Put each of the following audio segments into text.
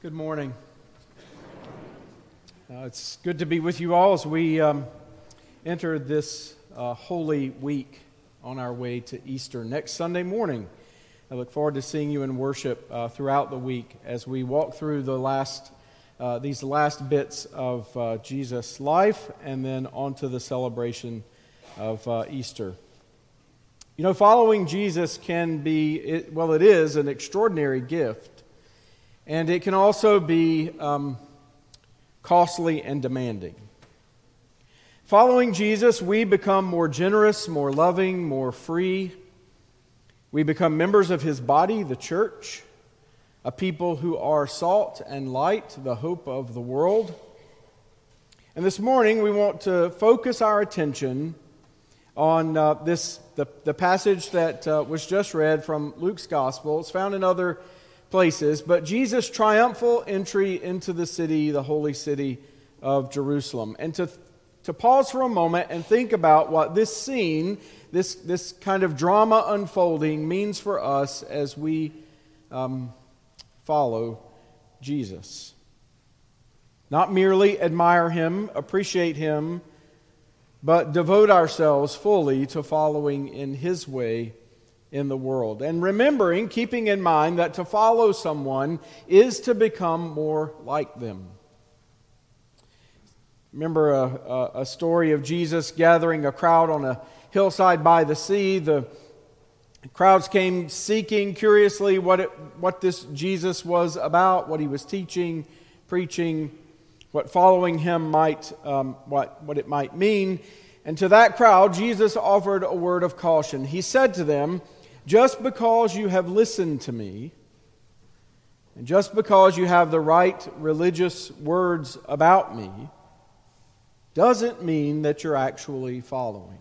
Good morning. Uh, it's good to be with you all as we um, enter this uh, holy week on our way to Easter next Sunday morning. I look forward to seeing you in worship uh, throughout the week as we walk through the last, uh, these last bits of uh, Jesus' life and then onto the celebration of uh, Easter. You know, following Jesus can be, it, well, it is an extraordinary gift. And it can also be um, costly and demanding. Following Jesus, we become more generous, more loving, more free. We become members of his body, the church, a people who are salt and light, the hope of the world. And this morning, we want to focus our attention on uh, this, the, the passage that uh, was just read from Luke's gospel. It's found in other places, but Jesus' triumphal entry into the city, the holy city of Jerusalem. And to, to pause for a moment and think about what this scene, this, this kind of drama unfolding, means for us as we um, follow Jesus. Not merely admire him, appreciate him, but devote ourselves fully to following in his way in the world. And remembering, keeping in mind that to follow someone is to become more like them. Remember a, a, a, story of Jesus gathering a crowd on a hillside by the sea. The crowds came seeking curiously what, it, what this Jesus was about, what he was teaching, preaching, what following him might, um, what, what it might mean. And to that crowd, Jesus offered a word of caution. He said to them, just because you have listened to me, and just because you have the right religious words about me, doesn't mean that you're actually following.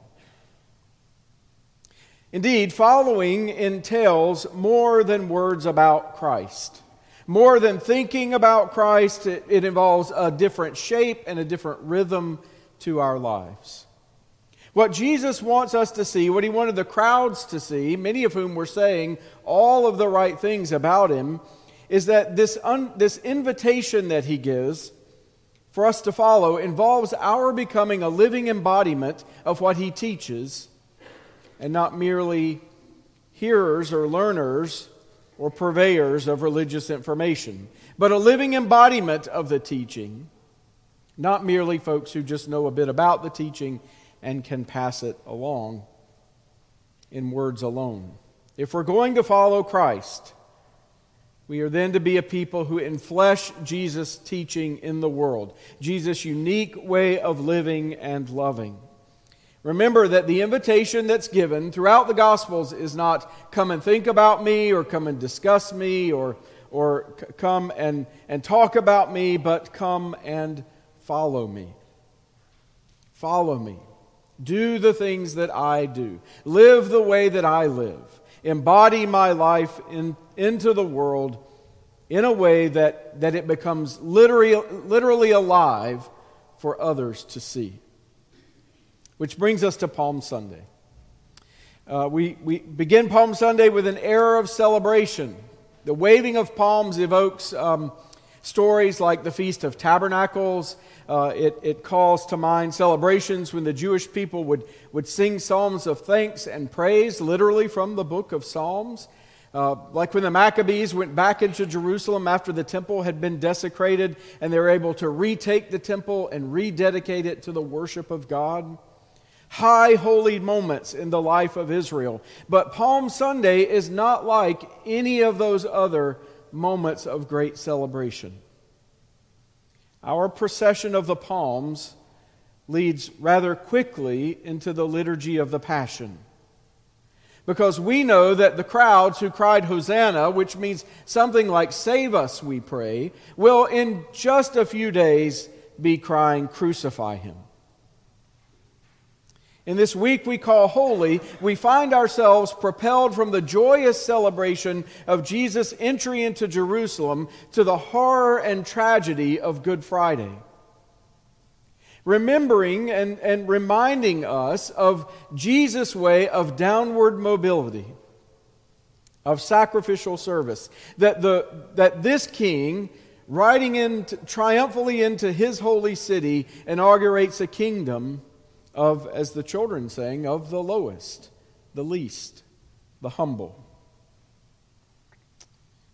Indeed, following entails more than words about Christ. More than thinking about Christ, it, it involves a different shape and a different rhythm to our lives. What Jesus wants us to see, what he wanted the crowds to see, many of whom were saying all of the right things about him, is that this, un, this invitation that he gives for us to follow involves our becoming a living embodiment of what he teaches and not merely hearers or learners or purveyors of religious information, but a living embodiment of the teaching, not merely folks who just know a bit about the teaching and can pass it along in words alone. If we're going to follow Christ, we are then to be a people who enflesh Jesus' teaching in the world, Jesus' unique way of living and loving. Remember that the invitation that's given throughout the Gospels is not come and think about me or come and discuss me or, or come and, and talk about me, but come and follow me. Follow me. Do the things that I do. Live the way that I live. Embody my life in, into the world in a way that, that it becomes literally, literally alive for others to see. Which brings us to Palm Sunday. Uh, we, we begin Palm Sunday with an air of celebration. The waving of palms evokes um, stories like the Feast of Tabernacles uh, it, it calls to mind celebrations when the Jewish people would, would sing psalms of thanks and praise, literally from the book of Psalms. Uh, like when the Maccabees went back into Jerusalem after the temple had been desecrated and they were able to retake the temple and rededicate it to the worship of God. High holy moments in the life of Israel. But Palm Sunday is not like any of those other moments of great celebration. Our procession of the palms leads rather quickly into the liturgy of the Passion. Because we know that the crowds who cried Hosanna, which means something like save us, we pray, will in just a few days be crying crucify him. In this week we call holy, we find ourselves propelled from the joyous celebration of Jesus' entry into Jerusalem to the horror and tragedy of Good Friday. Remembering and, and reminding us of Jesus' way of downward mobility, of sacrificial service. That, the, that this king riding in triumphantly into his holy city, inaugurates a kingdom of, as the children sang, of the lowest, the least, the humble.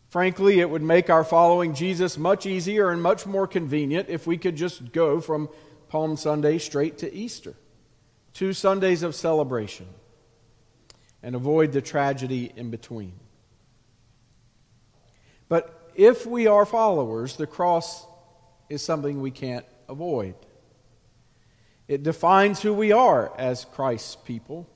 Frankly, it would make our following Jesus much easier and much more convenient if we could just go from Palm Sunday straight to Easter. Two Sundays of celebration and avoid the tragedy in between. But if we are followers, the cross is something we can't avoid. It defines who we are as Christ's people.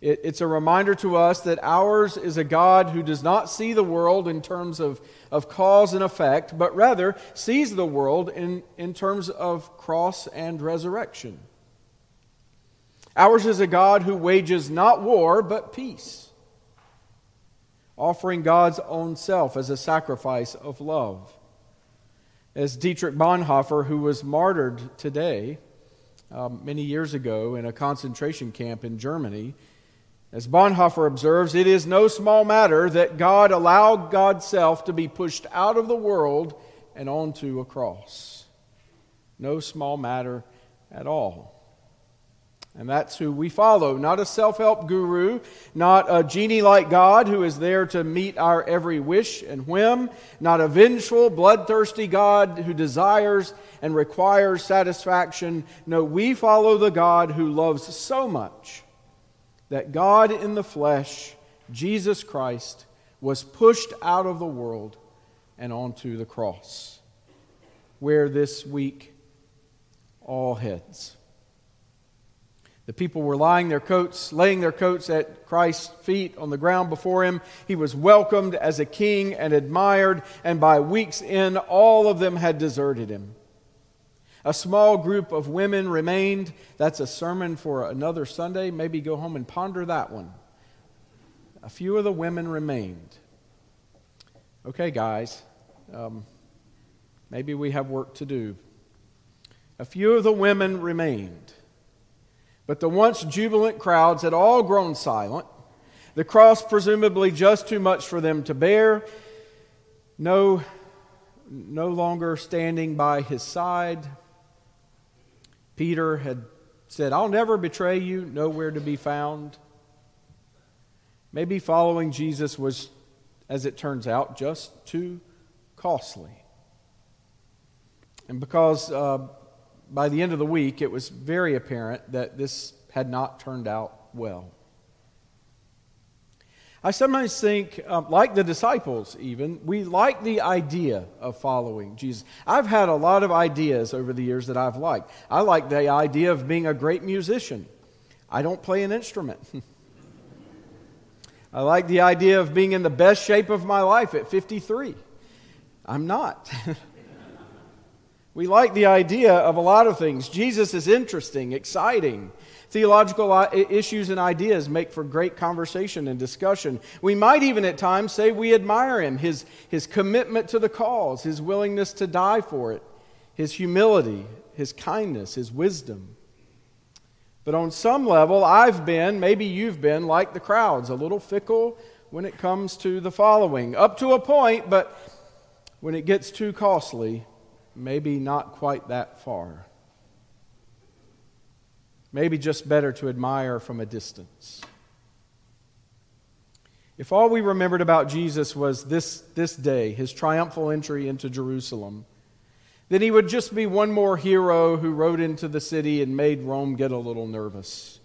It, it's a reminder to us that ours is a God who does not see the world in terms of, of cause and effect, but rather sees the world in, in terms of cross and resurrection. Ours is a God who wages not war, but peace, offering God's own self as a sacrifice of love. As Dietrich Bonhoeffer, who was martyred today, um, many years ago in a concentration camp in Germany, as Bonhoeffer observes, it is no small matter that God allowed God's self to be pushed out of the world and onto a cross. No small matter at all. And that's who we follow. Not a self help guru, not a genie like God who is there to meet our every wish and whim, not a vengeful, bloodthirsty God who desires and requires satisfaction. No, we follow the God who loves so much that God in the flesh, Jesus Christ, was pushed out of the world and onto the cross, where this week all heads. The people were lying their coats, laying their coats at Christ's feet on the ground before him. He was welcomed as a king and admired, and by week's end, all of them had deserted him. A small group of women remained. That's a sermon for another Sunday. Maybe go home and ponder that one. A few of the women remained. Okay, guys, um, maybe we have work to do. A few of the women remained. But the once jubilant crowds had all grown silent, the cross presumably just too much for them to bear, no, no longer standing by his side. Peter had said, I'll never betray you, nowhere to be found. Maybe following Jesus was, as it turns out, just too costly. And because uh, by the end of the week, it was very apparent that this had not turned out well. I sometimes think, um, like the disciples, even, we like the idea of following Jesus. I've had a lot of ideas over the years that I've liked. I like the idea of being a great musician. I don't play an instrument. I like the idea of being in the best shape of my life at 53. I'm not. We like the idea of a lot of things. Jesus is interesting, exciting. Theological uh, issues and ideas make for great conversation and discussion. We might even at times say we admire him, his, his commitment to the cause, his willingness to die for it, his humility, his kindness, his wisdom. But on some level, I've been, maybe you've been, like the crowds, a little fickle when it comes to the following. Up to a point, but when it gets too costly, maybe not quite that far. Maybe just better to admire from a distance. If all we remembered about Jesus was this, this day, his triumphal entry into Jerusalem, then he would just be one more hero who rode into the city and made Rome get a little nervous.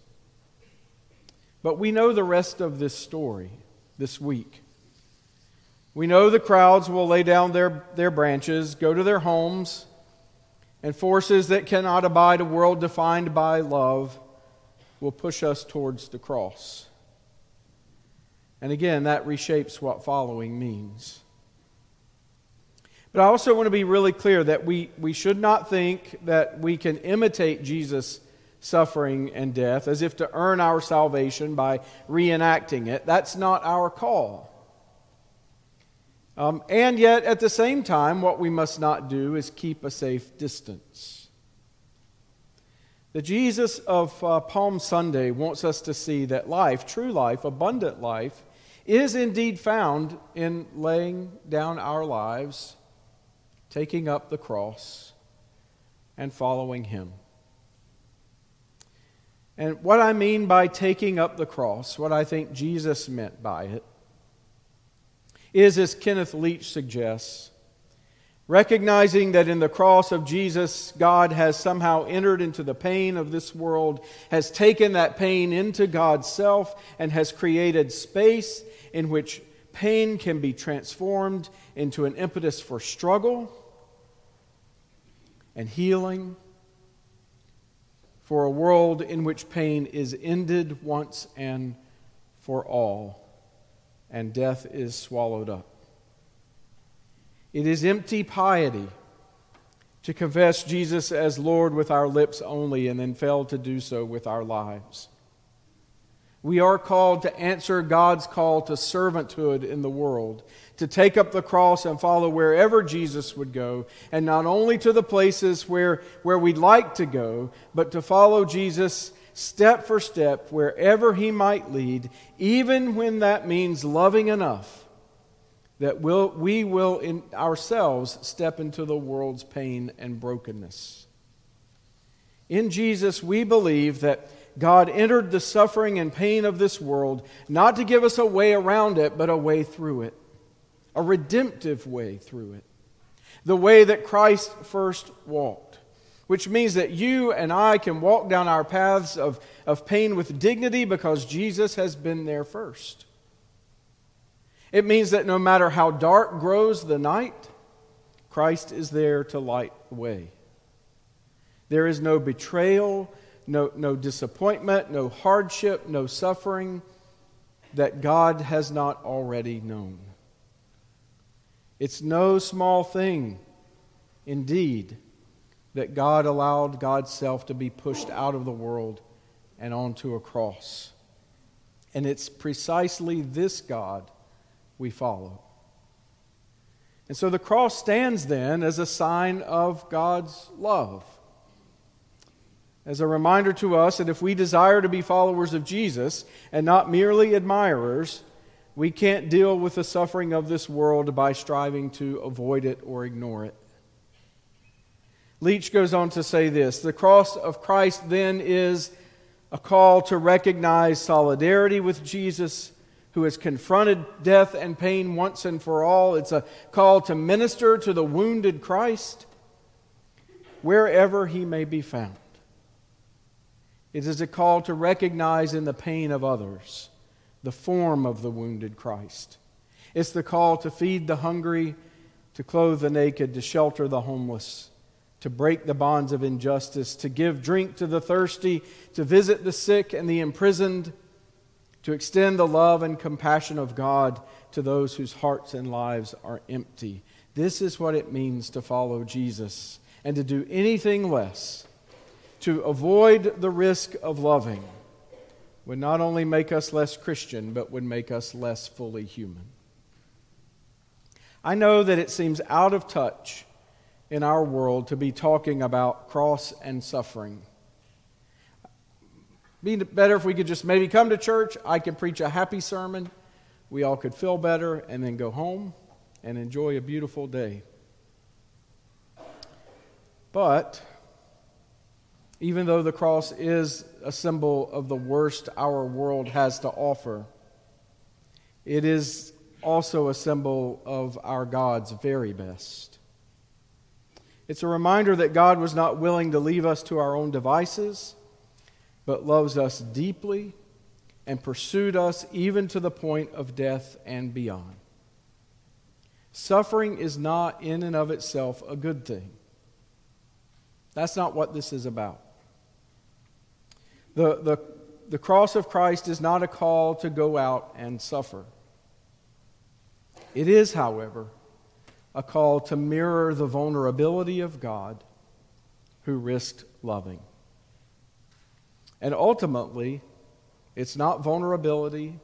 But we know the rest of this story this week. We know the crowds will lay down their, their branches, go to their homes, and forces that cannot abide a world defined by love will push us towards the cross. And again, that reshapes what following means. But I also want to be really clear that we, we should not think that we can imitate Jesus' suffering and death as if to earn our salvation by reenacting it. That's not our call. Um, and yet, at the same time, what we must not do is keep a safe distance. The Jesus of uh, Palm Sunday wants us to see that life, true life, abundant life, is indeed found in laying down our lives taking up the cross and following Him. And what I mean by taking up the cross, what I think Jesus meant by it, is, as Kenneth Leech suggests, recognizing that in the cross of Jesus, God has somehow entered into the pain of this world, has taken that pain into God's self, and has created space in which pain can be transformed into an impetus for struggle and healing, for a world in which pain is ended once and for all, and death is swallowed up. It is empty piety to confess Jesus as Lord with our lips only and then fail to do so with our lives. We are called to answer God's call to servanthood in the world, to take up the cross and follow wherever Jesus would go, and not only to the places where, where we'd like to go, but to follow Jesus step for step wherever he might lead, even when that means loving enough that we'll, we will in ourselves step into the world's pain and brokenness. In Jesus, we believe that God entered the suffering and pain of this world not to give us a way around it, but a way through it, a redemptive way through it. The way that Christ first walked, which means that you and I can walk down our paths of, of pain with dignity because Jesus has been there first. It means that no matter how dark grows the night, Christ is there to light the way. There is no betrayal, no, no disappointment, no hardship, no suffering that God has not already known. It's no small thing, indeed, that God allowed God's self to be pushed out of the world and onto a cross. And it's precisely this God we follow. And so the cross stands then as a sign of God's love. As a reminder to us that if we desire to be followers of Jesus and not merely admirers, we can't deal with the suffering of this world by striving to avoid it or ignore it. Leech goes on to say this The cross of Christ then is a call to recognize solidarity with Jesus who has confronted death and pain once and for all. It's a call to minister to the wounded Christ wherever he may be found. It is a call to recognize in the pain of others the form of the wounded Christ. It's the call to feed the hungry, to clothe the naked, to shelter the homeless, to break the bonds of injustice, to give drink to the thirsty, to visit the sick and the imprisoned to extend the love and compassion of God to those whose hearts and lives are empty. This is what it means to follow Jesus. And to do anything less, to avoid the risk of loving, would not only make us less Christian, but would make us less fully human. I know that it seems out of touch in our world to be talking about cross and suffering. Be better if we could just maybe come to church. I could preach a happy sermon. We all could feel better and then go home and enjoy a beautiful day. But even though the cross is a symbol of the worst our world has to offer, it is also a symbol of our God's very best. It's a reminder that God was not willing to leave us to our own devices but loves us deeply and pursued us even to the point of death and beyond. Suffering is not in and of itself a good thing. That's not what this is about. The, the, the cross of Christ is not a call to go out and suffer. It is, however, a call to mirror the vulnerability of God who risked loving. And ultimately, it's not vulnerability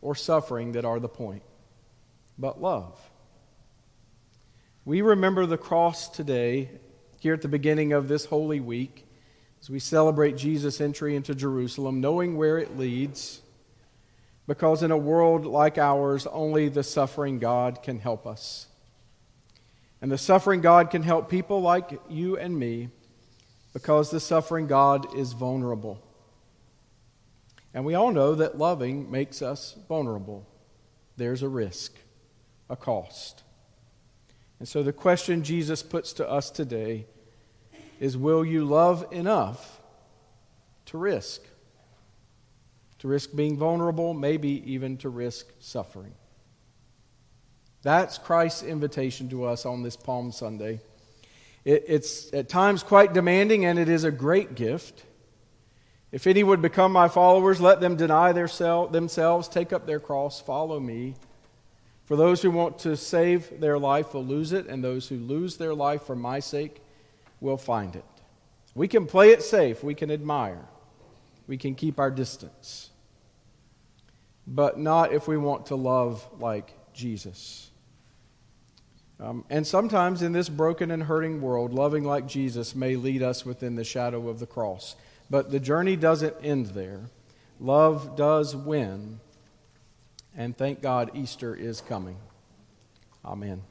or suffering that are the point, but love. We remember the cross today, here at the beginning of this Holy Week, as we celebrate Jesus' entry into Jerusalem, knowing where it leads, because in a world like ours, only the suffering God can help us. And the suffering God can help people like you and me because the suffering God is vulnerable. And we all know that loving makes us vulnerable. There's a risk, a cost. And so the question Jesus puts to us today is Will you love enough to risk? To risk being vulnerable, maybe even to risk suffering. That's Christ's invitation to us on this Palm Sunday. It, it's at times quite demanding, and it is a great gift. If any would become my followers, let them deny their self, themselves, take up their cross, follow me. For those who want to save their life will lose it, and those who lose their life for my sake will find it. We can play it safe, we can admire, we can keep our distance, but not if we want to love like Jesus. Um, and sometimes in this broken and hurting world, loving like Jesus may lead us within the shadow of the cross. But the journey doesn't end there. Love does win. And thank God Easter is coming. Amen.